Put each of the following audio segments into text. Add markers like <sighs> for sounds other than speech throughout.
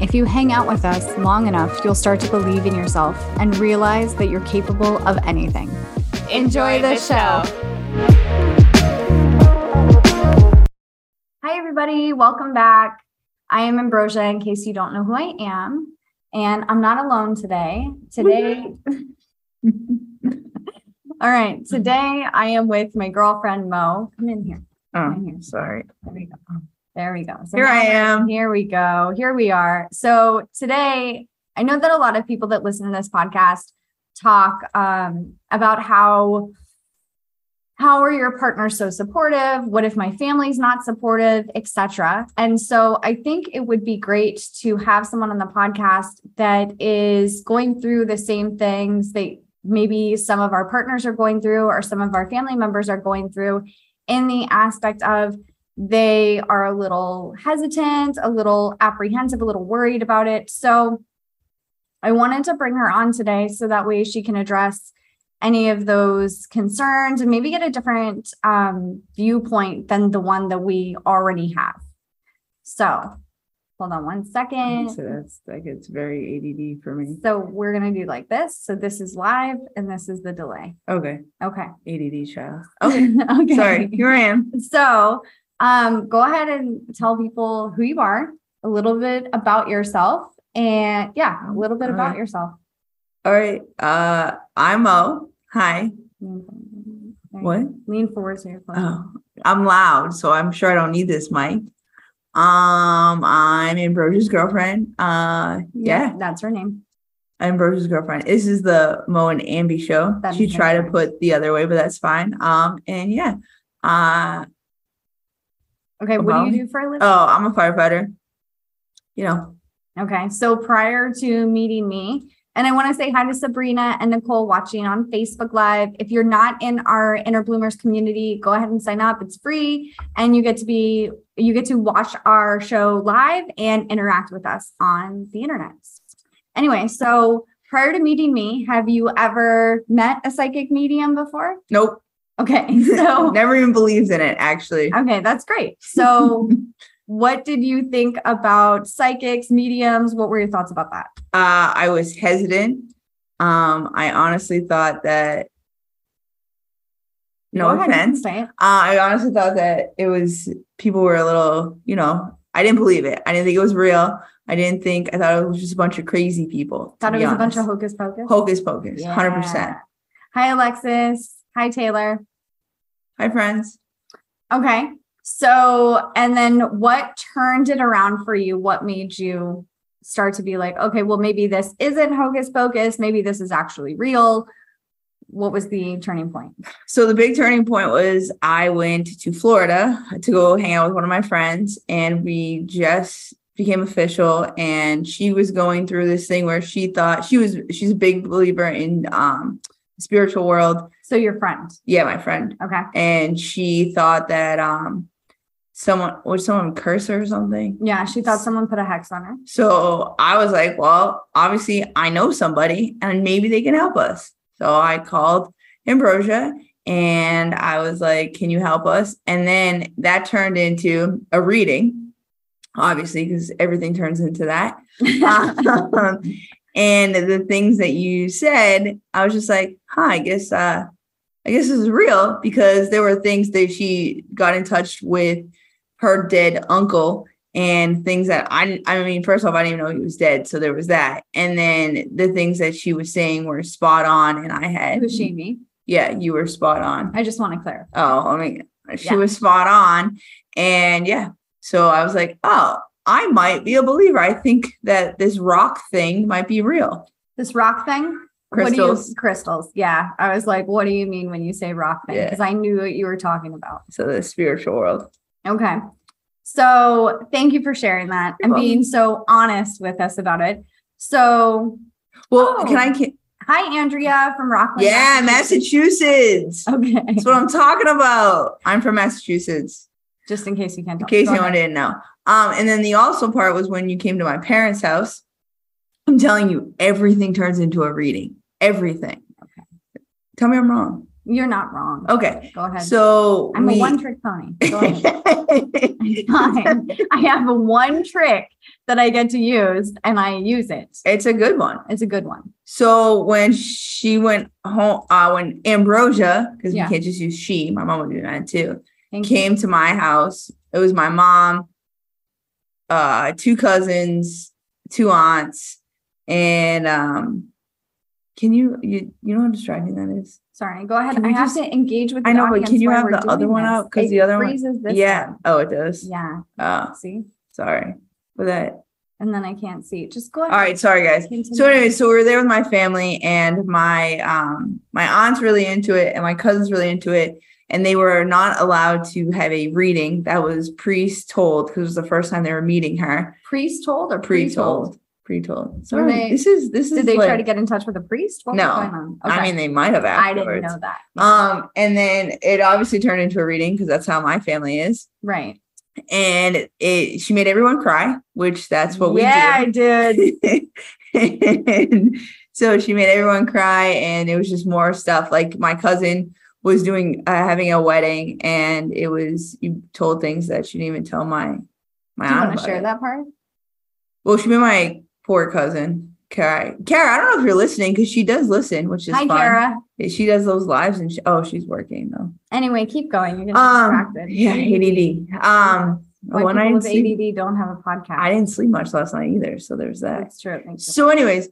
if you hang out with us long enough, you'll start to believe in yourself and realize that you're capable of anything. Enjoy, the, show. Hi, everybody. Welcome back. I am Ambrosia, in case you don't know who I am. And I'm not alone today. Today, <laughs> all right. Today, I am with my girlfriend, Mo. Come in here. Oh, Come in here. sorry. There we go. There we go. So Here I am. Here we go. Here we are. So today, I know that a lot of people that listen to this podcast talk um, about how how are your partners so supportive? What if my family's not supportive, etc. And so I think it would be great to have someone on the podcast that is going through the same things that maybe some of our partners are going through or some of our family members are going through in the aspect of they are a little hesitant, a little apprehensive, a little worried about it. So I wanted to bring her on today so that way she can address any of those concerns and maybe get a different um, viewpoint than the one that we already have. So hold on one second. So that's that gets very ADD for me. So we're going to do like this. So this is live and this is the delay. Okay, Okay. ADD child. <laughs> Okay, okay. sorry. Here I am. So, um, go ahead and tell people who you are, a little bit about yourself, and yeah, a little bit about Alright. yourself. All right. Uh, I'm Mo. Hi. Lean. What? Lean forward so you're. Oh, I'm loud, so I'm sure I don't need this mic. Um, I'm Ambrosia's girlfriend. Uh, yeah, that's her name. I'm Ambrosia's girlfriend. This is the Mo and Ambi show. That she tried to put the other way, but that's fine. Um, and yeah. Uh, Okay, what do you do for a living? oh, I'm a firefighter. You know, Okay, so prior to meeting me, and I want to say hi to Sabrina and Nicole watching on Facebook Live. If you're not in our Inner Bloomers community, go ahead and sign up. It's free, and you get to be you get to watch our show live and interact with us on the internet. Anyway, so prior to meeting me, have you ever met a psychic medium before? nope. Okay, <laughs> so Never even believes in it, actually. okay, that's great. So, <laughs> what did you think about psychics, mediums? What were your thoughts about that? Uh, I was hesitant. Um, I honestly thought that. No Go offense. Uh, I honestly thought that it was people were a little, you know, I didn't believe it. I didn't think it was real. I didn't think. I thought it was just a bunch of crazy people. Thought it was a bunch of hocus pocus. hocus pocus. Hundred percent. Hi, Alexis. Hi, Taylor. Hi, friends. Okay. So, and then what turned it around for you? What made you start to be like, okay, well, maybe this isn't hocus pocus. Maybe this is actually real. What was the turning point? So the big turning point was I went to Florida to go hang out with one of my friends, and we just became official. And she was going through this thing where she thought she was she's a big believer in um spiritual world. So, your friend. Yeah, my friend. Okay. And she thought that um someone would someone curse her or something. Yeah. She thought someone put a hex on her. So I was like, well, obviously I know somebody and maybe they can help us. So I called Ambrosia and I was like, can you help us? And then that turned into a reading, obviously, because everything turns into that. <laughs> Um, and the things that you said, I was just like, huh, I guess uh I guess this is real because there were things that she got in touch with her dead uncle and things that I I mean, first off, I didn't even know he was dead. So there was that. And then the things that she was saying were spot on. And I had Who's she? Me? Yeah, you were spot on. I just want to clarify. Oh, I mean, she Yeah. was spot on. And yeah, so I was like, oh, I might be a believer. I think that this rock thing might be real. This rock thing. What do Crystals. you crystals? Yeah. I was like, what do you mean when you say rock thing? Yeah. Because I knew what you were talking about. So the spiritual world. Okay. So thank you for sharing that You're and being so honest with us about it. So Well, Oh. can I? Can, hi Andrea from Rockland. yeah, Massachusetts. Okay. That's what I'm talking about. I'm from Massachusetts. Just in case you can't In case anyone didn't know. Um, and then the also part was when you came to my parents' house. I'm telling you, everything turns into a reading. Everything. Okay. Tell me I'm wrong. You're not wrong. Okay. Go ahead. So I'm a one trick pony. Go <laughs> ahead. I have a one trick that I get to use and I use it. it's a good one. It's a good one. So when she went home, uh, when Ambrosia, because Yeah. we can't just use she, my mom would do that too, Thank you. came to my house. It was my mom, uh, two cousins, two aunts, and um, can you you you know how distracting that is? Sorry, go ahead. Can I have just- to engage with. I know, but can you have the other one this. out? 'Cause It the other one- yeah. one. Oh, it does. Yeah. Oh, See, sorry for that. and then I can't see. Just go ahead. All right, sorry guys. Continue. So anyway, so we are there with my family and my um my aunt's really into it and my cousin's really into it. And they were not allowed to have a reading that was priest told because it was the first time they were meeting her. priest told or pre-told? Pre-told. Pre-told. They- this is this is Did they try to get in touch with a priest? What No. going? I mean, they might have Afterwards. I didn't know that. Um, and then it obviously turned into a reading because that's how my family is. right. And it she made everyone cry, which that's what we yeah. I did. <laughs> and so she made everyone cry and it was just more stuff like my cousin was doing uh, having a wedding and it was you told things that she didn't even tell my my Do you want to share it. that part? well she made my poor cousin Kara Kara I don't know if you're listening because she does listen which is Hi, fun Kara. she does those lives and she, oh she's working though Anyway, keep going. You're getting um distracted. yeah ADD um when I with sleep, ADD don't have a podcast. I didn't sleep much last night either so there's that That's true. Thanks. so anyways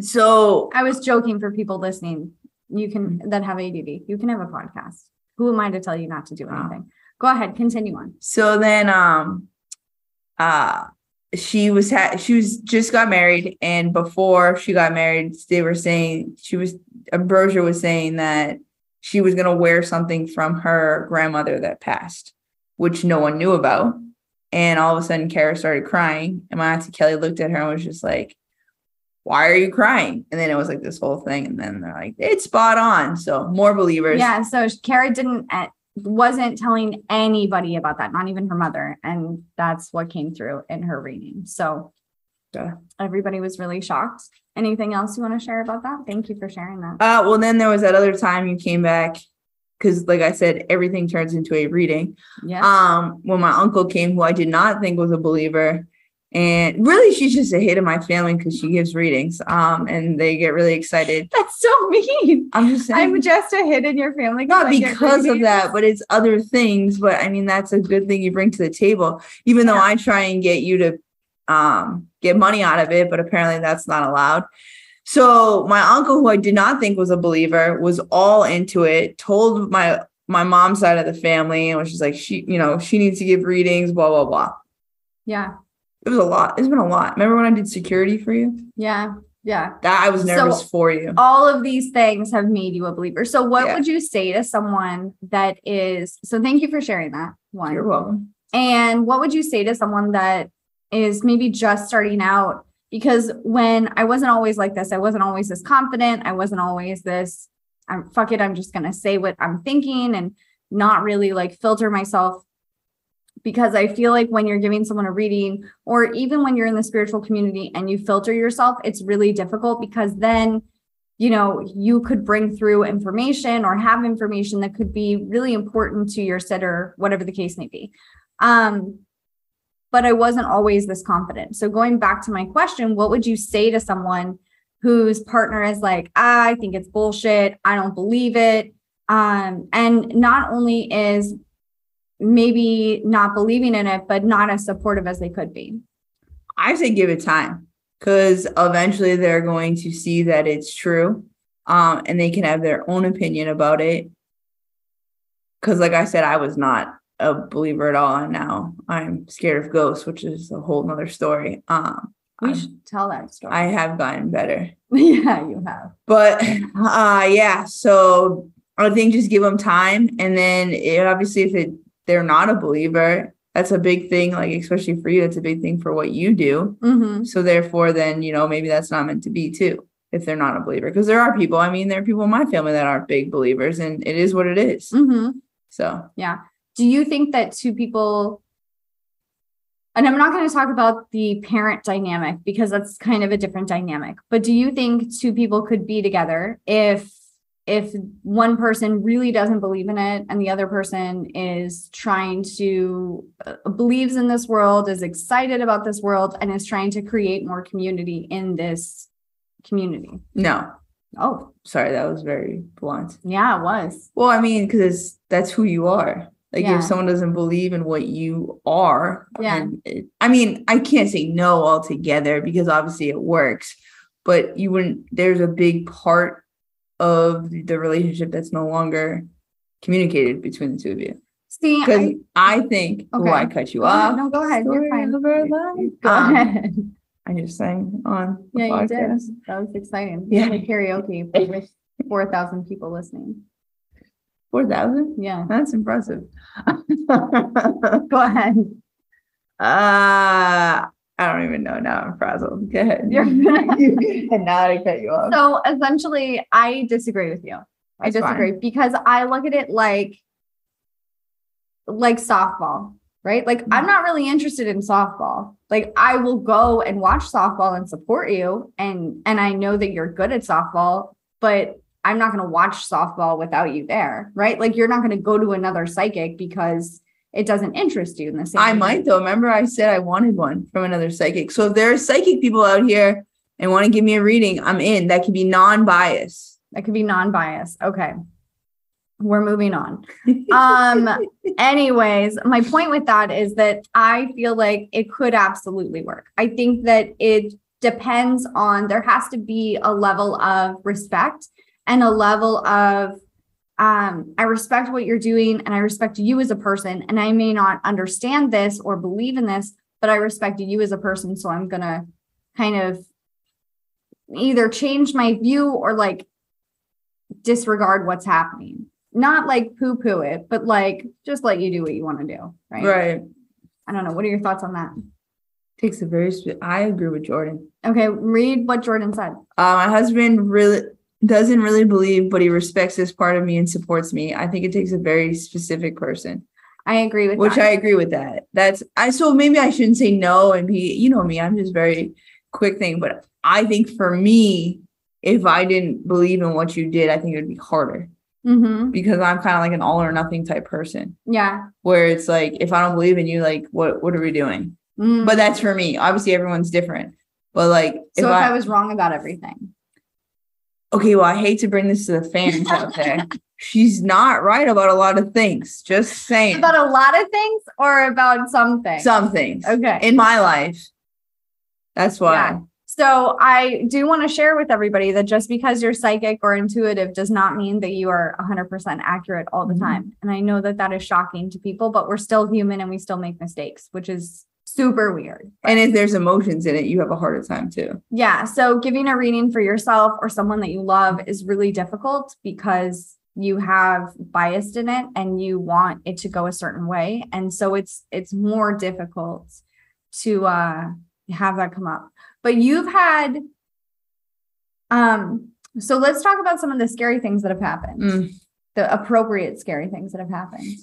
so I was joking for people listening. You can that have ADD. You can have a podcast. Who am I to tell you not to do Wow. anything? Go ahead. Continue on. So then um uh she was ha- she was just got married and before she got married they were saying she was Ambrosia was saying that she was going to wear something from her grandmother that passed which no one knew about and all of a sudden Kara started crying and my auntie Kelly looked at her and was just like why are you crying and then it was like this whole thing and then they're like it's spot on so more believers Yeah. So Kara didn't uh, wasn't telling anybody about that, not even her mother, and that's what came through in her reading. So Yeah. everybody was really shocked. Anything else you want to share about that? Thank you for sharing that. Uh, well, then there was that other time you came back because, like I said, everything turns into a reading. Yeah. Um, when my uncle came, who I did not think was a believer, and really she's just a hit in my family because she gives readings. Um, and they get really excited. <laughs> that's so mean. I'm just saying, I'm just a hit in your family. not because of that, but it's other things. But I mean, that's a good thing you bring to the table, even though Yeah. I try and get you to um get money out of it, but apparently that's not allowed. So my uncle, who I did not think was a believer, was all into it, told my my mom's side of the family, and was just like, she, you know, she needs to give readings, blah, blah, blah. Yeah. It was a lot. It's been a lot. Remember when I did security for you? Yeah. Yeah. That I was So- nervous for you. all of these things have made you a believer. So, what Yeah. would you say to someone that is? So, thank you for sharing that one. You're welcome. And what would you say to someone that is maybe just starting out? Because when I wasn't always like this, I wasn't always this confident. I wasn't always this, I'm fuck it, I'm just going to say what I'm thinking and not really like filter myself. Because I feel like when you're giving someone a reading, or even when you're in the spiritual community and you filter yourself, it's really difficult because then you know, you could bring through information or have information that could be really important to your sitter, whatever the case may be. Um, but I wasn't always this confident. So going back to my question, what would you say to someone whose partner is like, ah, I think it's bullshit, I don't believe it. Um, and not only is maybe not believing in it, but not as supportive as they could be. I say give it time because eventually they're going to see that it's true. um, and they can have their own opinion about it. Because, like I said, I was not a believer at all, and now I'm scared of ghosts, which is a whole nother story. Um, We I'm- should tell that story. I have gotten better, <laughs> yeah, you have. but uh, yeah. So I think just give them time, and then it, obviously, if it they're not a believer, that's a big thing. Like especially for you, that's a big thing for what you do. Mm-hmm. So therefore, then you know maybe that's not meant to be too. If they're not a believer, because there are people. I mean, there are people in my family that aren't big believers, and it is what it is. Mm-hmm. So Yeah. Do you think that two people, and I'm not going to talk about the parent dynamic because that's kind of a different dynamic, but do you think two people could be together if if one person really doesn't believe in it and the other person is trying to uh, believes in this world is excited about this world and is trying to create more community in this community no, oh sorry, that was very blunt. yeah it was Well, I mean, because that's who you are. Like Yeah. if someone doesn't believe in what you are, Yeah. it- I mean, I can't say no altogether because obviously it works, but you wouldn't. There's a big part of the relationship that's no longer communicated between the two of you. see Because I, I, think, oh, I cut you off. no go ahead you're fine go Um, ahead I just sang on the Yeah, you did. That was exciting. Yeah. Yeah. karaoke <laughs> with 4,000 people listening. Four thousand. Yeah. That's impressive. <laughs> Go ahead. Uh I don't even know now. I'm frazzled. Go ahead. <laughs> You're- <laughs> You- now I cut you off. So essentially, I disagree with you. I That's fine. disagree because I look at it like like softball, right? Like I'm mm-hmm. not really interested in softball. Like I will go and watch softball and support you and and I know that you're good at softball, but I'm not going to watch softball without you there, right? Like you're not going to go to another psychic because it doesn't interest you in the same way. I way. might though. Remember, I said I wanted one from another psychic. So if there are psychic people out here and want to give me a reading, I'm in. That can be non-biased. That could be non-biased. Okay. We're moving on. Um <laughs> anyways, my point with that is that I feel like it could absolutely work. I think that it depends on there has to be a level of respect and a level of um I respect what you're doing and I respect you as a person and I may not understand this or believe in this, but I respect you as a person so I'm going to kind of either change my view or like disregard what's happening. Not like poo poo it, but like just let you do what you want to do. Right. Right. I don't know. What are your thoughts on that? Takes a very. Spe- I agree with Jordan. Okay. Read what Jordan said. Uh, my husband really doesn't really believe, but he respects this part of me and supports me. I think it takes a very specific person. I agree with which that. I agree with that. That's I so maybe I shouldn't say no and be you know me I'm just very quick thing but I think for me if I didn't believe in what you did I think it would be harder mm-hmm. because I'm kind of like an all or nothing type person Yeah. where it's like if I don't believe in you like what what are we doing Mm. but that's for me obviously everyone's different but like so if I, was wrong about everything. Okay well I hate to bring this to the fans out there she's not right about a lot of things just saying About a lot of things or about some things? some things Okay. in my life that's why Yeah. So I do want to share with everybody that just because you're psychic or intuitive does not mean that you are 100% accurate all the Mhm. time. And I know that that is shocking to people, but we're still human and we still make mistakes, which is super weird. And if there's emotions in it, you have a harder time too. Yeah. So giving a reading for yourself or someone that you love is really difficult because you have bias in it and you want it to go a certain way. And so it's it's more difficult to uh have that come up. But you've had um so let's talk about some of the scary things that have happened. Mm. The appropriate scary things that have happened. <laughs>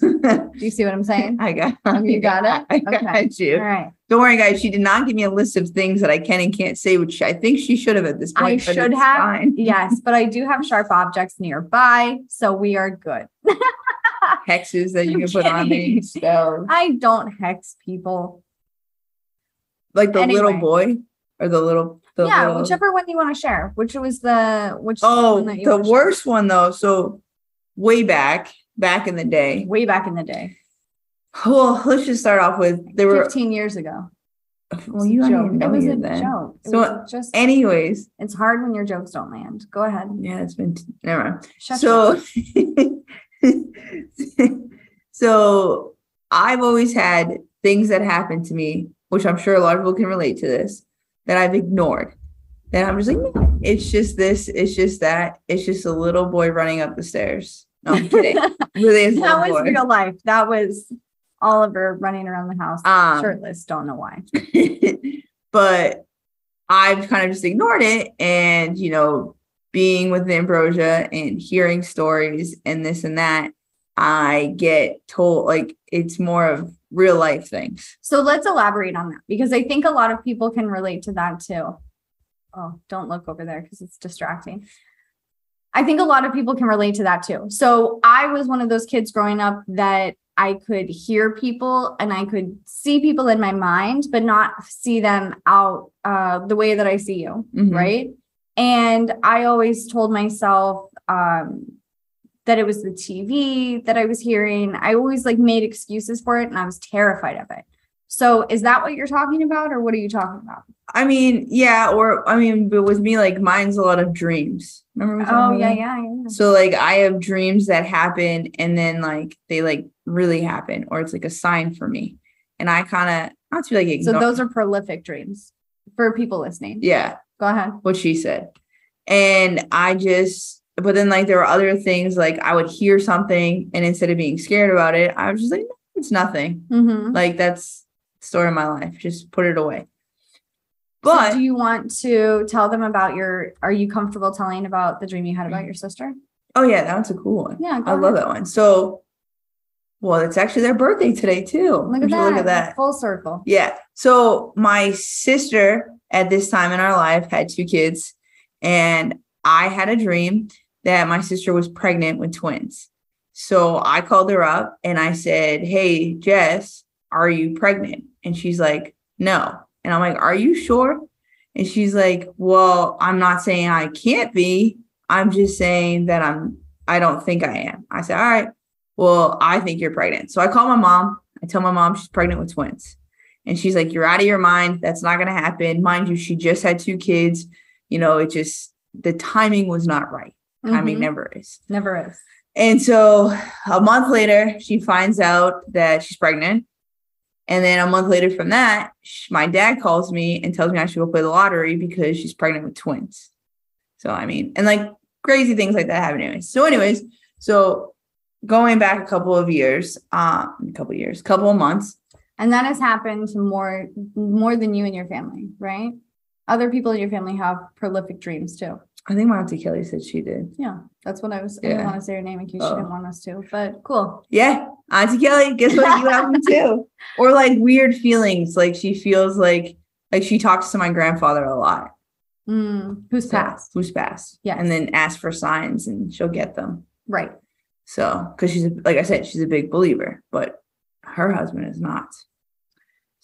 Do you see what I'm saying? I got oh, Have you got it? <laughs> I got Okay. you. All right. Don't worry, guys. She did not give me a list of things that I can and can't say, which I think she should have at this I point. but should have. fine. <laughs> Yes, but I do have sharp objects nearby, so we are good. Hexes that you can put on me, spells. I don't hex people. Like the little boy or the little. The yeah, little- whichever one you want to share. Which was the which Oh, one that you the wanna share? worst one though. So way back, back in the day. way back in the day, Well, let's just start off with there were 15 years ago. Well, you don't know it was a then. joke. It So, just Anyways, it's hard when your jokes don't land. Go ahead. yeah, it's been never mind. Shut so <laughs> so I've always had things that happen to me, which I'm sure a lot of people can relate to this, that I've ignored. That I'm just like, "No, it's just this, it's just that, it's just a little boy running up the stairs. No, I'm kidding. <laughs> really is that was boy. real life. That was Oliver running around the house Um, shirtless. Don't know why. <laughs> but I've kind of just ignored it. And, you know, being with Ambrosia and hearing stories and this and that, I get told like it's more of real life things. So let's elaborate on that because I think a lot of people can relate to that too. Oh, don't look over there because it's distracting. I think a lot of people can relate to that too. So I was one of those kids growing up that I could hear people and I could see people in my mind, but not see them out uh, the way that I see you. Mhm. right? And I always told myself um, that it was the TV that I was hearing. I always like made excuses for it, and I was terrified of it. So, is that what you're talking about, or what are you talking about? I mean, yeah, or I mean, but with me, like mine's a lot of dreams. Remember? Oh yeah, yeah, yeah. So like I have dreams that happen and then like they like really happen, or it's like a sign for me. And I kind of not to like So those are prolific dreams for people listening. yeah, Go ahead. what she said. And I just, but then like there were other things like I would hear something and instead of being scared about it, I was just like, "No, it's nothing. Mm-hmm. Like that's story of my life. Just put it away. But But do you want to tell them about your? Are you comfortable telling about the dream you had about your sister? oh yeah, that one's a cool one. Yeah, I love that one. So, well, it's actually their birthday today too. Look at that. Look at that. Full circle. Yeah. So my sister at this time in our life had two kids, and I had a dream that my sister was pregnant with twins. So I called her up and I said, Hey, Jess, are you pregnant? And she's like, No. And I'm like, Are you sure? And she's like, Well, I'm not saying I can't be. I'm just saying that I'm, I don't think I am. I said, All right. Well, I think you're pregnant. So I call my mom. I tell my mom she's pregnant with twins. And she's like, You're out of your mind. That's not going to happen. Mind you, she just had two kids. You know, it just, the timing was not right. Timing Mhm. never is. Never is. And so a month later, she finds out that she's pregnant. And then a month later from that, my dad calls me and tells me I should go play the lottery because she's pregnant with twins. So, I mean, and like crazy things like that happen, anyways. So, anyways, so going back a couple of years, um, a couple of years, couple of months, And that has happened to more more than you and your family, right? Other people in your family have prolific dreams too. I think my auntie Kelly said she did. Yeah, that's what I was. Yeah. I didn't want to say her name in case she Oh. didn't want us to, but cool. Yeah, Auntie Kelly, guess what? You have them too. <laughs> Or like weird feelings, like she feels like like she talks to my grandfather a lot. Mm, who's So, passed? Who's passed? Yeah. and then ask for signs, and she'll get them. Right. So, because she's a, like I said, she's a big believer, but her husband is not.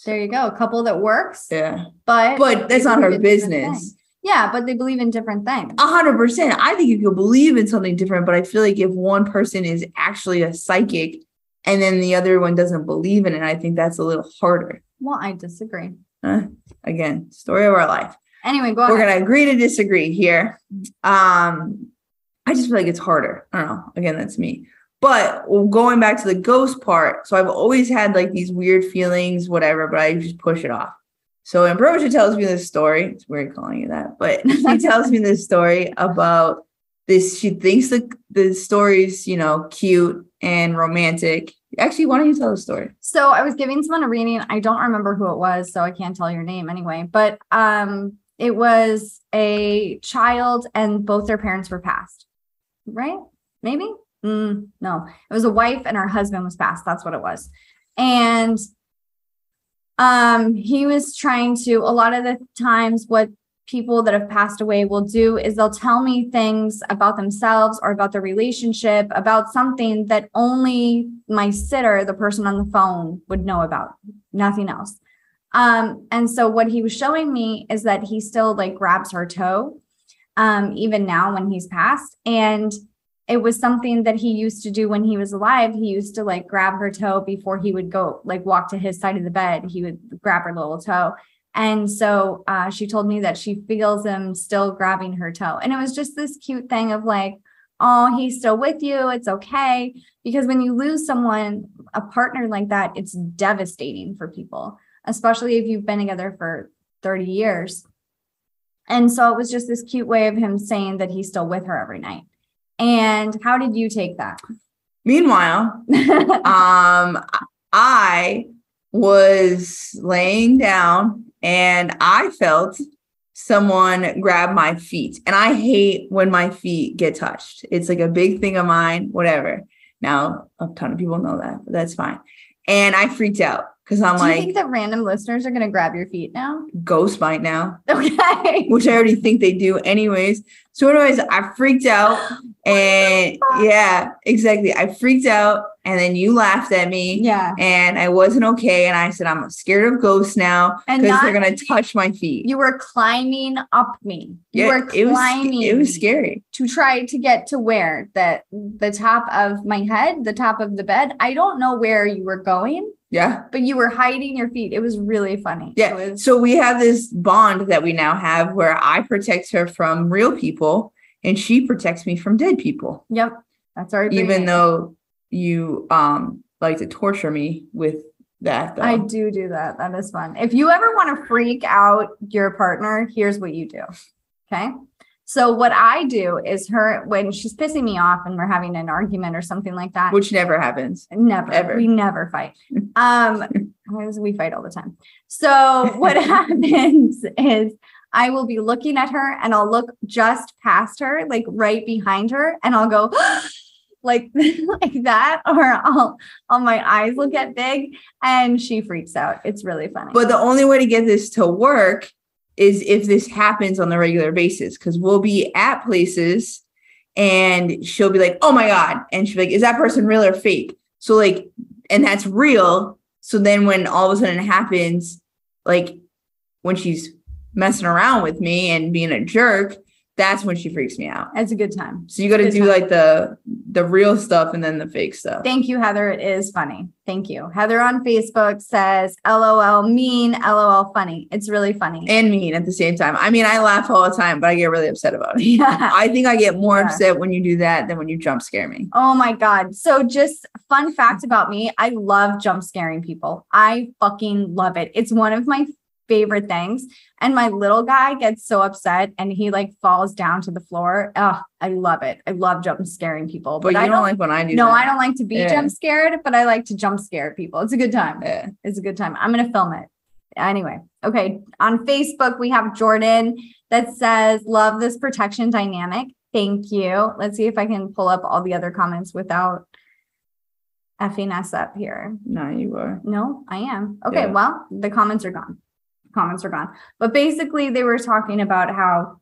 There you go. A couple that works, Yeah, but but that's not her believe in different business. Yeah, but they believe in different things. A hundred percent. I think you could believe in something different, but I feel like if one person is actually a psychic and then the other one doesn't believe in it, I think that's a little harder. Well, I disagree. Again, story of our life. Anyway, go We're ahead. gonna agree to disagree here. Um, I just feel like it's harder. I don't know. Again, that's me. But going back to the ghost part, so I've always had like these weird feelings, whatever, but I just push it off. So Ambrosia tells me this story. It's weird calling you that, but <laughs> she tells me this story about this. She thinks the the story's, you know, cute and romantic. Actually, why don't you tell the story? So I was giving someone a reading. I don't remember who it was, so I can't tell your name anyway. But um, it was a child, and both their parents were passed. Right? Maybe. Mm, no, it was a wife, and her husband was passed. That's what it was. And um, he was trying to. A lot of the times, what people that have passed away will do is they'll tell me things about themselves or about their relationship, about something that only my sitter, the person on the phone, would know about, nothing else. Um, and so what he was showing me is that he still like grabs her toe, um, even now when he's passed. And it was something that he used to do when he was alive. He used to like grab her toe before he would go like walk to his side of the bed. He would grab her little toe. And so uh, she told me that she feels him still grabbing her toe. And it was just this cute thing of like, oh, he's still with you. It's okay. Because when you lose someone, a partner like that, it's devastating for people, especially if you've been together for 30 years. And so it was just this cute way of him saying that he's still with her every night. And how did you take that? Meanwhile, <laughs> um, I was laying down and I felt someone grab my feet. And I hate when my feet get touched. It's like a big thing of mine, whatever. Now, a ton of people know that, but that's fine. And I freaked out because I'm Do like, you think that random listeners are going to grab your feet now? ghost bite now, Okay. <laughs> which I already think they do anyways. So, anyways, I freaked out. <gasps> And yeah, exactly. I freaked out. And then you laughed at me. Yeah. And I wasn't okay. And I said, I'm scared of ghosts now because they're going to touch my feet. You were climbing up me. You yeah, were it was, climbing. it was scary. to try to get to where that the top of my head, the top of the bed. I don't know where you were going, Yeah. but you were hiding your feet. It was really funny. Yeah. Was, So we have this bond that we now have where I protect her from real people and she protects me from dead people. yep. That's our Even agreement. though you um like to torture me with that though. I do do that. That is fun. If you ever want to freak out your partner, here's what you do. Okay. So what I do is her when she's pissing me off and we're having an argument or something like that. which never happens. Never. Ever. We never fight. <laughs> Um, we fight all the time. So what <laughs> happens is I will be looking at her and I'll look just past her, like right behind her, and I'll go <gasps> like <laughs> like that, or I'll I'll my eyes will get big and she freaks out. It's really funny. But the only way to get this to work is if this happens on the regular basis because we'll be at places and she'll be like, oh my God. And she'll be like, is that person real or fake? So, like, and that's real. So then when all of a sudden it happens, like when she's messing around with me and being a jerk, that's when she freaks me out. it's a good time. So you got to do time. like the the real stuff and then the fake stuff. Thank you, Heather. It is funny. Thank you. Heather on Facebook says, LOL mean, LOL funny. It's really funny. and mean at the same time. I mean, I laugh all the time, but I get really upset about it. yeah. I think I get more Yeah. upset when you do that than when you jump scare me. Oh my God. So, just fun fact about me I love jump scaring people. I fucking love it. It's one of my favorite things. And my little guy gets so upset and he like falls down to the floor. Oh, I love it. I love jump scaring people. But, But, you I don't, don't like when I do No, that. I don't like to be Yeah. jump scared, but I like to jump scare people. It's a good time. Yeah. It's a good time. I'm going to film it. Anyway, okay. On Facebook, we have Jordan that says, Love this protection dynamic. Thank you. Let's see if I can pull up all the other comments without effing us up here. No, you are. No, I am. Okay, Yeah. well, the comments are gone. Comments are gone. But basically, they were talking about how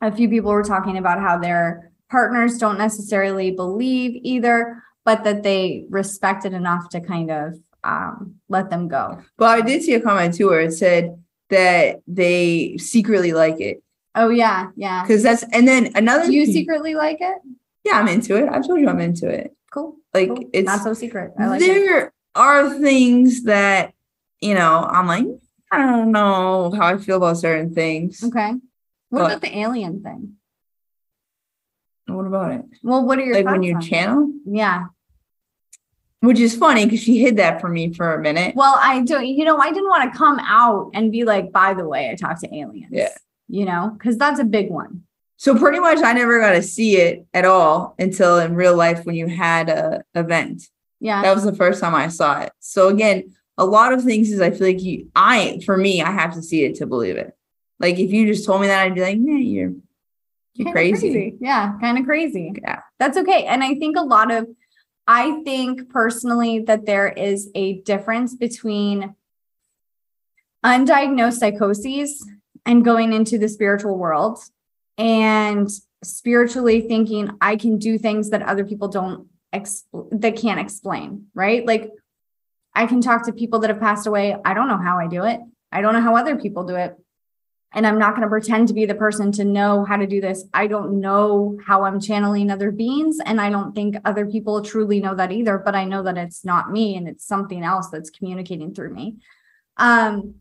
a few people were talking about how their partners don't necessarily believe either, but that they respect it enough to kind of um, let them go. Well, I did see a comment too where it said that they secretly like it. Oh, yeah, yeah. Because that's and then another Do you secretly like it? Yeah, I'm into it. I've told you I'm into it. Cool. Like cool. it's not so secret. I like it. there are things that you know, I'm like, I don't know how I feel about certain things. Okay. What But- about the alien thing? What about it? Well, what are your like when you channel? Yeah. Which is funny because she hid that from me for a minute. Well, I don't, you know, I didn't want to come out and be like, by the way, I talked to aliens. Yeah. You know, because that's a big one. So pretty much I never got to see it at all until in real life when you had a event. Yeah. That was the first time I saw it. So again, a lot of things is I feel like you I for me, I have to see it to believe it. Like if you just told me that, I'd be like, nah, you're you're Kinda crazy. Yeah. Kind of crazy. Yeah. That's okay. And I think a lot of, I think personally that there is a difference between undiagnosed psychoses and going into the spiritual world and spiritually thinking I can do things that other people don't expl- that can't explain, right? Like I can talk to people that have passed away. I don't know how I do it. I don't know how other people do it. And I'm not going to pretend to be the person to know how to do this. I don't know how I'm channeling other beings. And I don't think other people truly know that either, but I know that it's not me and it's something else that's communicating through me. Um,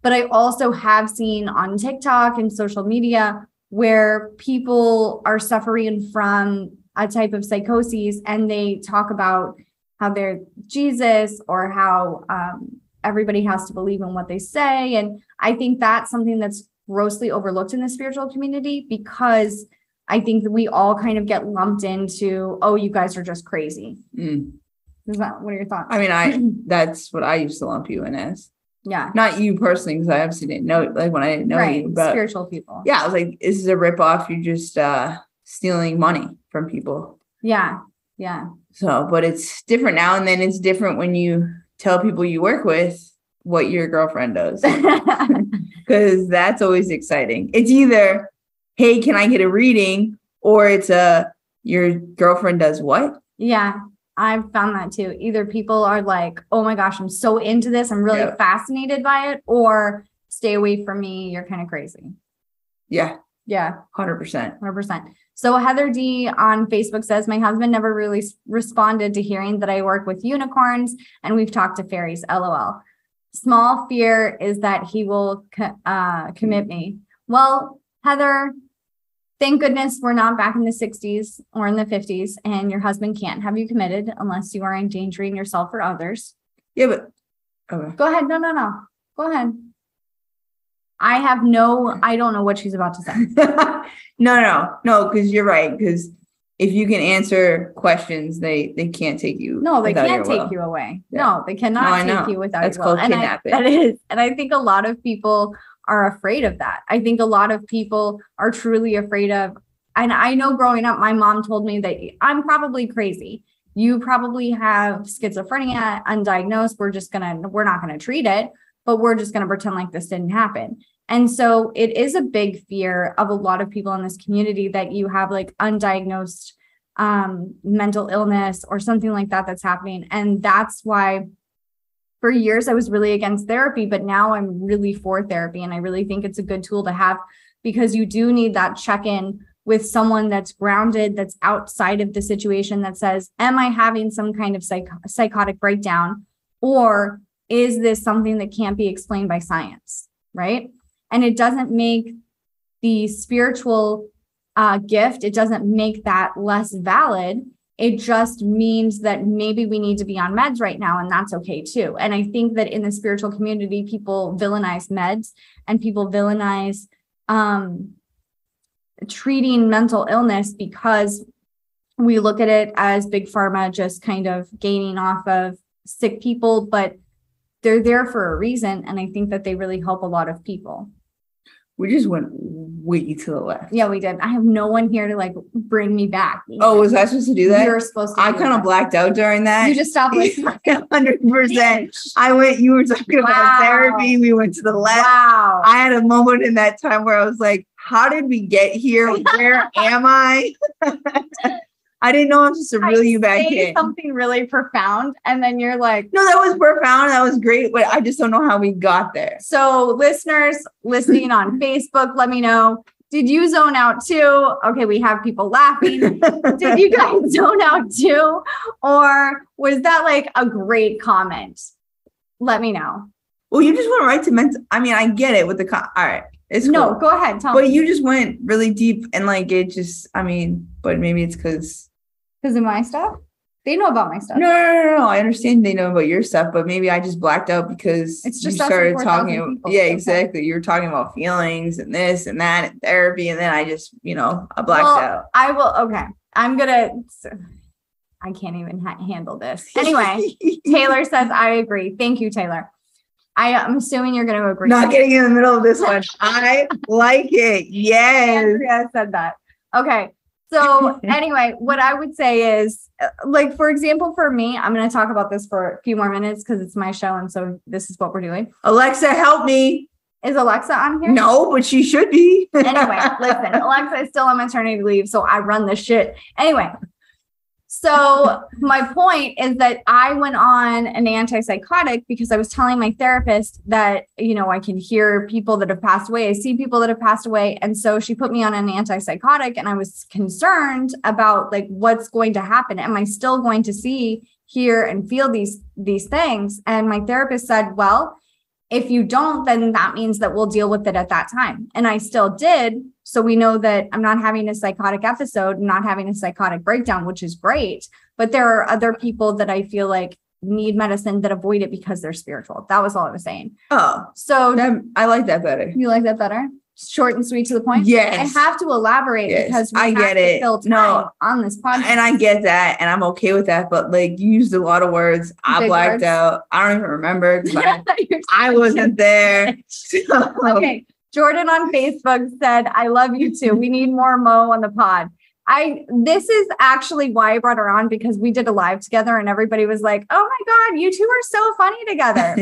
But I also have seen on TikTok and social media where people are suffering from a type of psychosis and they talk about how they're Jesus or how um, everybody has to believe in what they say. And I think that's something that's grossly overlooked in the spiritual community because I think that we all kind of get lumped into, oh, you guys are just crazy. Mm. Is that what are your thoughts? I mean, I <laughs> that's what I used to lump you in as. yeah. Not you personally, because I obviously didn't know like when I didn't know right. you, but Spiritual people. yeah, I was like, this is a ripoff. You're just uh stealing money from people. Yeah. Yeah. So, but it's different now, and then it's different when you tell people you work with what your girlfriend does. <laughs> because that's always exciting. It's either, hey, can I get a reading? Or it's a, your girlfriend does what? yeah. I've found that too. Either people are like, oh my gosh, I'm so into this. I'm really Yeah. fascinated by it, or stay away from me. You're kind of crazy. Yeah, Yeah. 100%. 100%. So Heather D on Facebook says, My husband never really responded to hearing that I work with unicorns and we've talked to fairies. LOL. Small fear is that he will uh, commit me. Well, Heather, thank goodness we're not back in the 60s or in the 50s, and your husband can't have you committed unless you are endangering yourself or others. Yeah, but, okay. Go ahead. No, no, no. Go ahead. I have no, I don't know what she's about to say. <laughs> no, no, no, because you're right. Because if you can answer questions, they they can't take you. No, they can't take will. you away. Yeah. No, they cannot No, take you without That's your will. called And I- kidnapping. that is, and I think a lot of people are afraid of that. I think a lot of people are truly afraid of. And I know growing up, my mom told me that I'm probably crazy. You probably have schizophrenia undiagnosed. We're just gonna, we're not gonna treat it, but we're just gonna pretend like this didn't happen. And so it is a big fear of a lot of people in this community that you have like undiagnosed um, mental illness or something like that that's happening. And that's why for years I was really against therapy, but now I'm really for therapy. And I really think it's a good tool to have because you do need that check in with someone that's grounded, that's outside of the situation that says, Am I having some kind of psych- psychotic breakdown? Or is this something that can't be explained by science? Right. And it doesn't make the spiritual uh, gift, it doesn't make that less valid. It just means that maybe we need to be on meds right now, and that's okay too. And I think that in the spiritual community, people villainize meds and people villainize um, treating mental illness because we look at it as big pharma just kind of gaining off of sick people, but they're there for a reason. And I think that they really help a lot of people. We just went way to the left. Yeah, we did. I have no one here to like bring me back. Oh, was I supposed to do that? You're supposed to. I kind of blacked out during that. You just stopped <laughs> listening. hundred percent. I went. You were talking Wow. about therapy. We went to the left. Wow. I had a moment in that time where I was like, "How did we get here? Where am I?" <laughs> I didn't know I was just a you back say in. something really profound, and then you're like, No, that was profound. That was great, but I just don't know how we got there. so listeners listening on <laughs> Facebook, let me know. Did you zone out too? Okay, we have people laughing. Did you guys <laughs> zone out too? Or was that like a great comment? Let me know. well, you just went right to mental. I mean, I get it with the. Con- All right, it's No, cool. go ahead. Tell But me. you just went really deep and like it just. I mean, but maybe it's because Because of my stuff? They know about my stuff. No, no, no, no. I understand they know about your stuff, but maybe I just blacked out because It's just you started talking. Yeah, Okay. exactly. You were talking about feelings and this and that and therapy, and then I just, you know, I blacked Well, out. I will. Okay. I'm going to. I can't even ha- handle this. <laughs> Anyway, Taylor says, I agree. Thank you, Taylor. I am assuming you're going to agree. not getting in the middle of this <laughs> one. I like it. Yes. Andrea said that. Okay. So <laughs> anyway, what I would say is uh, like, for example, for me, I'm going to talk about this for a few more minutes because it's my show. And so this is what we're doing. Alexa, help me. Is Alexa on here? No, but she should be. <laughs> anyway, listen, Alexa is still on maternity leave, so I run this shit. Anyway, so my point is that I went on an antipsychotic because I was telling my therapist that, you know, I can hear people that have passed away. I see people that have passed away. And so she put me on an antipsychotic and I was concerned about like what's going to happen. Am I still going to see, hear, and feel these these things? And my therapist said, well, if you don't, then that means that we'll deal with it at that time. And I still did. So we know that I'm not having a psychotic episode, not having a psychotic breakdown, which is great. But there are other people that I feel like need medicine that avoid it because they're spiritual. That was all I was saying. Oh, So I like that better. you like that better? Short and sweet to the point. Yes. I have to elaborate Yes, because we I have get to it. No. on this podcast. and I get that, and I'm okay with that. But like, you used a lot of words. I Big blacked words. out. I don't even remember. <laughs> I, <laughs> I wasn't there. <laughs> So- okay. Jordan on Facebook said, I love you too. We need more Mo on the pod. I this is actually why I brought her on because we did a live together and everybody was like, Oh my God, you two are so funny together.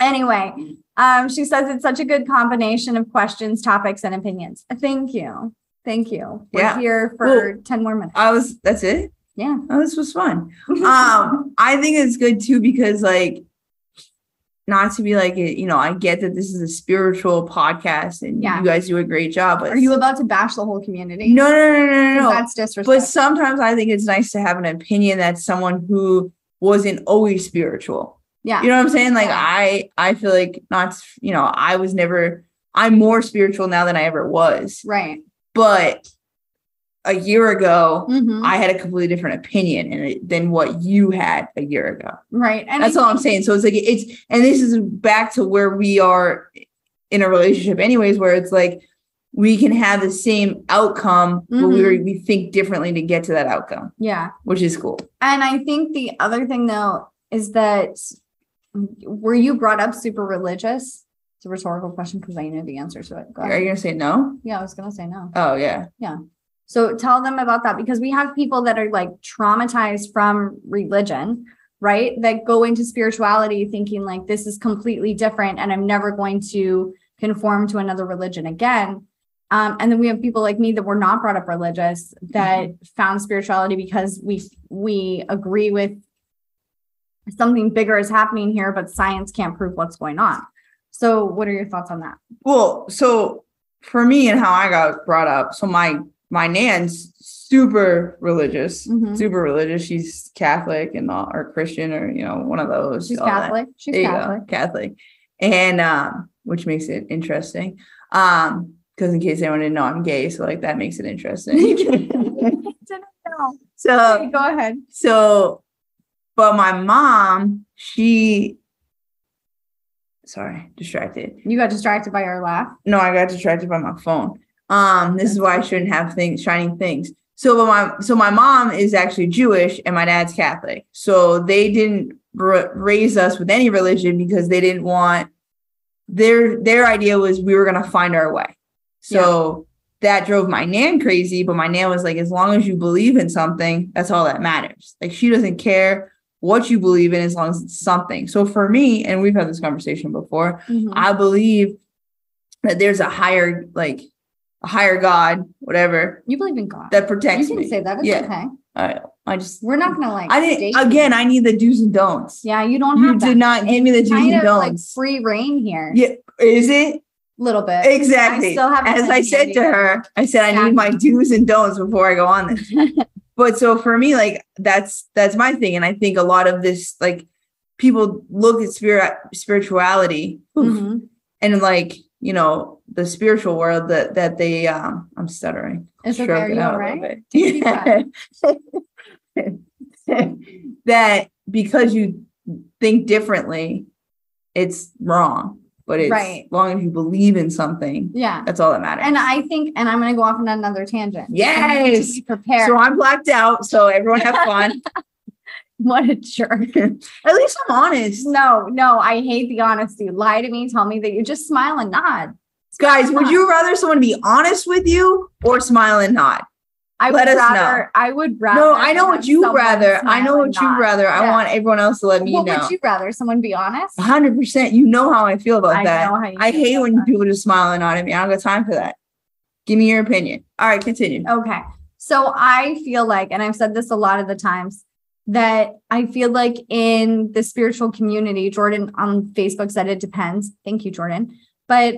anyway, um, she says it's such a good combination of questions, topics, and opinions. Thank you. Thank you. We're Yeah. here for 10 more minutes. I was. That's it. Yeah. Oh, this was fun. <laughs> Um, I think it's good too because like. Not to be like it, you know, I get that this is a spiritual podcast and Yeah. you guys do a great job. But are you about to bash the whole community? no, no, no, no, no, no. That's disrespectful. But sometimes I think it's nice to have an opinion that someone who wasn't always spiritual. Yeah. You know what I'm saying? Like. I I feel like not you know, I was never I'm more spiritual now than I ever was. right. But a year ago, Mhm. I had a completely different opinion in it than what you had a year ago. right. And That's I all I'm saying. So it's like it's and this is back to where we are in a relationship anyways where it's like we can have the same outcome but we Mhm. we think differently to get to that outcome, yeah. which is cool. And I think the other thing though is that were you brought up super religious? It's a rhetorical question because I know the answer to it. Go Are you going to say no? Yeah, I was gonna say no. Oh yeah. Yeah. So tell them about that because we have people that are like traumatized from religion, right? That go into spirituality thinking like this is completely different and I'm never going to conform to another religion again. Um, and then we have people like me that were not brought up religious that found spirituality because we we agree with something bigger is happening here, but science can't prove what's going on. So what are your thoughts on that? Well, so for me and how I got brought up, so my my nan's super religious, Mhm. super religious. She's Catholic and all, or Christian or you know one of those. She's all that. Catholic. She's Catholic. go, Catholic, and um, which makes it interesting. Um, because in case anyone didn't know, I'm gay, so like that makes it interesting. <laughs> <laughs> Didn't know. so Okay, go ahead. so, but my mom, she, sorry, distracted. You got distracted by our laugh. No, I got distracted by my phone. Um, this is why I shouldn't have things, shining things. So, but my so my mom is actually Jewish and my dad's Catholic. So they didn't r- raise us with any religion because they didn't want their their idea was we were gonna find our way. So that drove my nan crazy. But my nan was like, as long as you believe in something, that's all that matters. Like she doesn't care what you believe in as long as it's something. So for me, and we've had this conversation before, Mhm. I believe that there's a higher, like a higher God, whatever, You believe in God. that protects. you can me. say that. It's Yeah. okay. I, I just, We're not gonna like. I didn't. you. Again, I need the do's and don'ts. yeah, you don't you have did that. not give me the do's kind and don'ts. of like free reign here. yeah, is it a little bit. exactly? still have As I said to her, I said I need my do's and don'ts before I go on this. <laughs> but so for me, like that's that's my thing, and I think a lot of this, like people look at spirit spirituality Mhm. and like you know the spiritual world that that they um i'm stuttering It's okay. Are you all right? bit. <laughs> that because you think differently it's wrong but it's Right. as long as you believe in something Yeah. that's all that matters And I think, and I'm gonna go off on another tangent. Yes. be prepared. so i'm blacked out so everyone have fun <laughs> what a jerk. <laughs> at least i'm honest No, no, I hate the honesty. Lie to me. Tell me that you just smile and nod. guys would you rather someone be honest with you or smile and nod I Let would us know. rather. I would rather. no i know what you rather i know what you rather i Yeah. want everyone else to let me What know would you rather? Someone be honest? hundred percent. You know how I feel about I that. know how you I hate when that. people just smile and nod at me. I don't got time for that. Give me your opinion. All right, continue. Okay. So I feel like, and I've said this a lot of the times, that I feel like in the spiritual community, Jordan on Facebook said it depends. Thank you, Jordan. But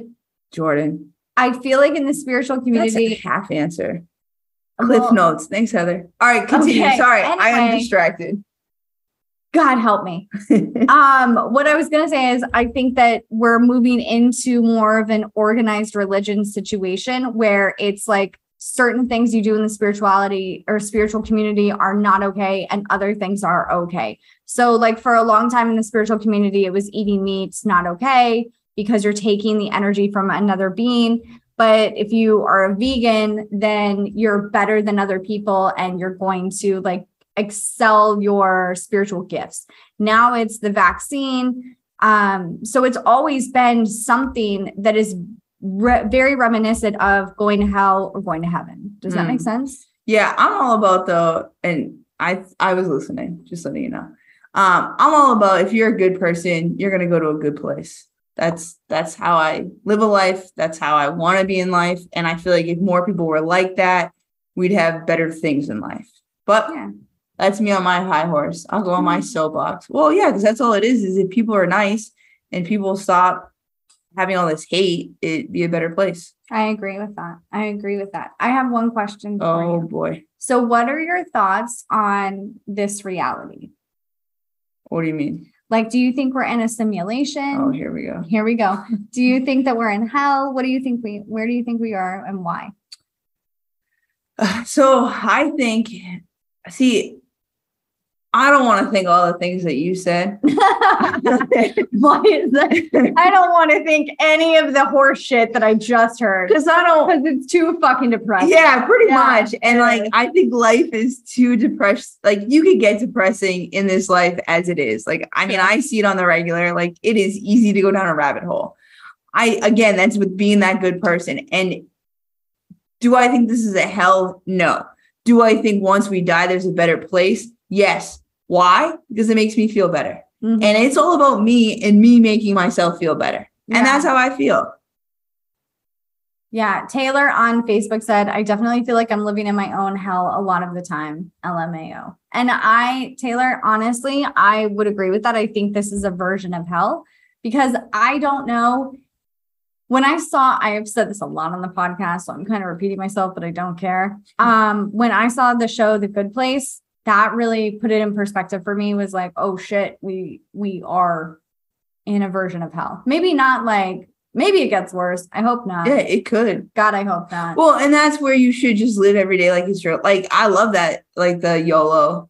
Jordan. I feel like in the spiritual That's a community, half answer. Cliff notes. Thanks, Heather. All right, continue. Okay, Sorry, I am distracted. God help me. <laughs> um, what I was gonna say is I think that we're moving into more of an organized religion situation where it's like certain things you do in the spirituality or spiritual community are not okay and other things are okay. So like for a long time in the spiritual community, it was eating meat's not okay because you're taking the energy from another being. But if you are a vegan, then you're better than other people and you're going to like excel your spiritual gifts. Now it's the vaccine. Um, so it's always been something that is re- very reminiscent of going to hell or going to heaven. Does that make Mm. sense? Yeah, I'm all about the and I I was listening, just letting you know. Um, I'm all about if you're a good person, you're gonna go to a good place. That's that's how I live a life. That's how I want to be in life. And I feel like if more people were like that, we'd have better things in life. But Yeah. that's me on my high horse. I'll go on my Mhm. soapbox. Well, yeah, because that's all it is, is if people are nice and people stop having all this hate, it'd be a better place. I agree with that. I agree with that. I have one question for Oh you. boy. So, what are your thoughts on this reality? What do you mean? Like, do you think we're in a simulation? Oh, here we go. Here we go. Do you think that we're in hell? What do you think we, where do you think we are and why? <sighs> So I think, see, I don't want to think all the things that you said. <laughs> why is that? I don't want to think any of the horse shit that I just heard Because I don't, because it's too fucking depressing. yeah, pretty Yeah, much. And like, is. I think life is too depressed. Like, you could get depressing in this life as it is. Like, I mean, I see it on the regular. Like, it is easy to go down a rabbit hole. I, again, that's with being that good person. And do I think this is a hell? No. Do I think once we die, there's a better place? Yes. Why? Because it makes me feel better. Mhm. And it's all about me and me making myself feel better. Yeah. And that's how I feel. Yeah, Taylor on Facebook said, I definitely feel like I'm living in my own hell a lot of the time. LMAO. And I, Taylor, honestly, I would agree with that. I think this is a version of hell because I don't know. When I saw, I have said this a lot on the podcast, so I'm kind of repeating myself, but I don't care. Um, when I saw the show The Good Place, that really put it in perspective for me was like, oh shit, we we are in a version of hell. Maybe not like maybe it gets worse. I hope not. Yeah, it could. God, I hope not. Well, and that's where you should just live every day like it's your like I love that, like the YOLO.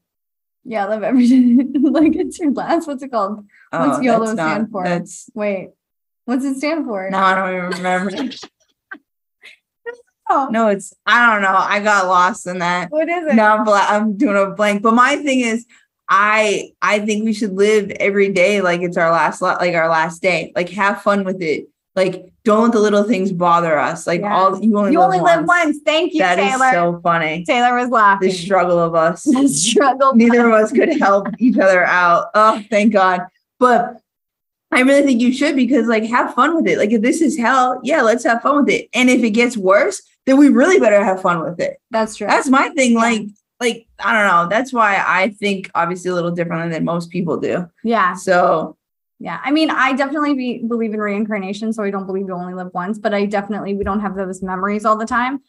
yeah, live every day. <laughs> like it's your last. What's it called? What's Oh, YOLO stand not- for? That's Wait, what's it stand for? now I don't even remember. <laughs> Oh, no, it's I don't know. I got lost in that. what is it? No, I'm bla- I'm doing a blank. But my thing is, I I think we should live every day like it's our last like our last day. Like have fun with it. Like don't let the little things bother us. Like Yeah. all you only you live only live once. Thank you, That is Taylor. so funny. Taylor was laughing. The struggle of us. <laughs> The struggle. Neither of us could help each other out. Oh, thank God. But I really think you should because like have fun with it. Like if this is hell, yeah, let's have fun with it. And if it gets worse, then we really better have fun with it. That's true. That's my thing. Like, like I don't know. That's why I think obviously a little differently than most people do. yeah, So yeah. I mean, I definitely be, believe in reincarnation, so I don't believe you only live once. But I definitely we don't have those memories all the time.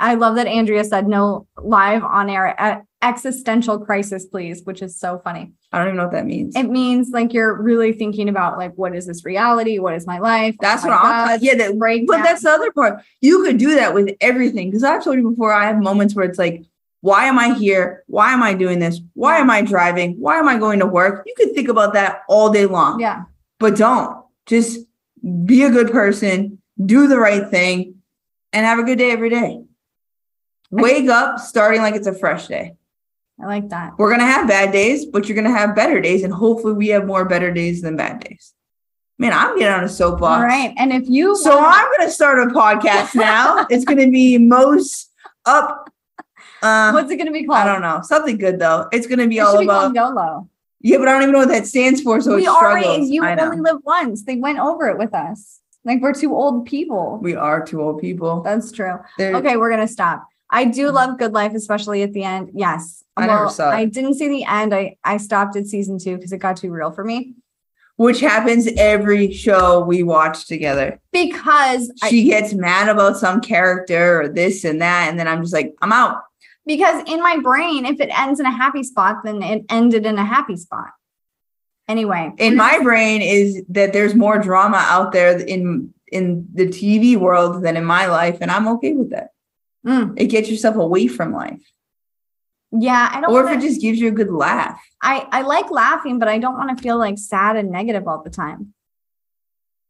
I love that Andrea said no live on air existential crisis, please, which is so funny. I don't even know what that means. It means like you're really thinking about like what is this reality? What is my life? that's Oh what I'm. Yeah, that, break but that's the other part. You could do that with everything because I've told you before. I have moments where it's like, why am I here? Why am I doing this? Why am I driving? Why am I going to work? You could think about that all day long. yeah. but don't just be a good person, do the right thing, and have a good day every day. Wake up starting like it's a fresh day. I like that. We're gonna have bad days, but you're gonna have better days, and hopefully we have more better days than bad days. Man, I'm getting on a soapbox. All right. And if you So want- I'm gonna start a podcast now. <laughs> it's gonna be most up. Uh, what's it gonna be called? I don't know. Something good though. It's gonna be It all should be about. YOLO. yeah, but I don't even know what that stands for. So we already struggles. you I only live once. They went over it with us. Like we're two old people. we are two old people. That's true. There- Okay, we're gonna stop. I do mm-hmm. love Good Life, especially at the end. Yes. I never saw it. I didn't see the end. I I stopped at season two because it got too real for me. which happens every show we watch together. Because I, She gets mad about some character or this and that, and then I'm just like, I'm out. because in my brain, if it ends in a happy spot, then it ended in a happy spot. Anyway, in my brain is that there's more drama out there in in the TV world than in my life, and I'm okay with that. Mm, It gets yourself away from life, yeah, I don't. or if wanna- it just gives you a good laugh. I I like laughing, but I don't want to feel like sad and negative all the time.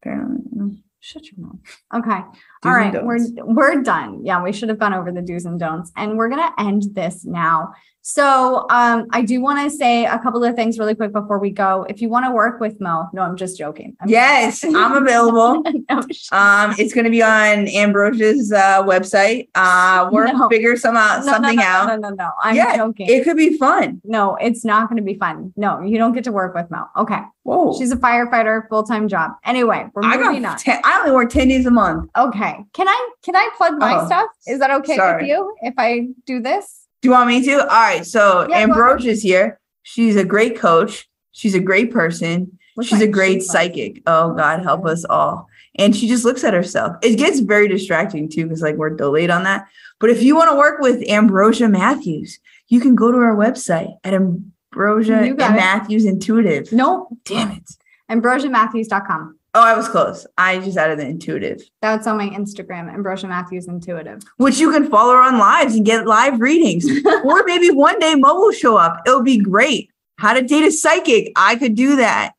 Apparently. Shut your mouth. Okay. Do's All right, we're we're done. Yeah, we should have gone over the do's and don'ts, and we're gonna end this now. So, um, I do want to say a couple of things really quick before we go. If you want to work with Mo, no, I'm just joking. I'm- yes, <laughs> I'm available. <laughs> no, Um, it's going to be on Ambrosia's uh, website. Uh, we're No. figure some out no, something no, no, out. No, no, no, I'm Yeah, joking. It could be fun. no, it's not going to be fun. No, you don't get to work with Mo. Okay, Whoa, she's a firefighter, full time job. Anyway, we're I moving got. on. Ten, I only work ten days a month. Okay, can I can I plug my Oh, stuff? Is that okay sorry. with you if I do this? Do you want me to? All right. So Yeah. Ambrosia's here. She's a great coach. She's a great person. Looks She's a great psychic. Oh God, help us all. And she just looks at herself. It gets very distracting too, because like we're delayed on that. But if you want to work with Ambrosia Matthews, you can go to our website at Ambrosia You got it. Matthews Intuitive. No, Damn it. ambrosiamatthews.com. Oh, I was close. I just added the intuitive, That's on my Instagram, Ambrosia Matthews Intuitive. which you can follow her on lives and get live readings. <laughs> or maybe one day Mo will show up. It'll be great. How to date a psychic. I could do that.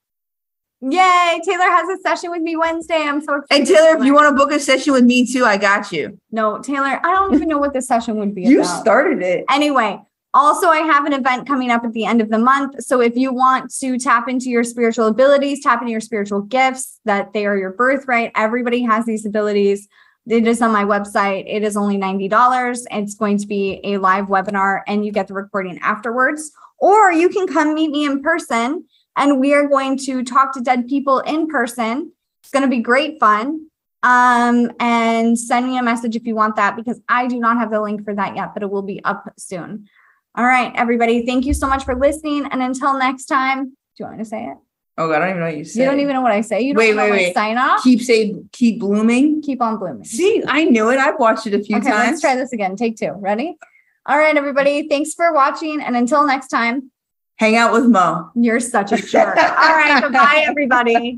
Yay! Taylor has a session with me Wednesday. I'm so excited. And Taylor, if you want to book a session with me too, I got you. No, Taylor, I don't even know what the session would be You about. started it. Anyway, also, I have an event coming up at the end of the month. So if you want to tap into your spiritual abilities, tap into your spiritual gifts, that they are your birthright, everybody has these abilities. It is on my website. It is only $90. It's going to be a live webinar and you get the recording afterwards. Or you can come meet me in person and we are going to talk to dead people in person. It's going to be great fun. Um, and send me a message if you want that because I do not have the link for that yet, but it will be up soon. All right, everybody. Thank you so much for listening. And until next time, do you want me to say it? Oh I don't even know what you say. You don't even know what I say. You don't Wait, know wait, my wait. sign off. keep say keep blooming. Keep on blooming. See, I knew it. I've watched it a few Okay, times. let's try this again. Take two. Ready? All right, everybody. Thanks for watching. And until next time, Hang out with Mo. you're such a jerk. All right. <laughs> Bye, everybody.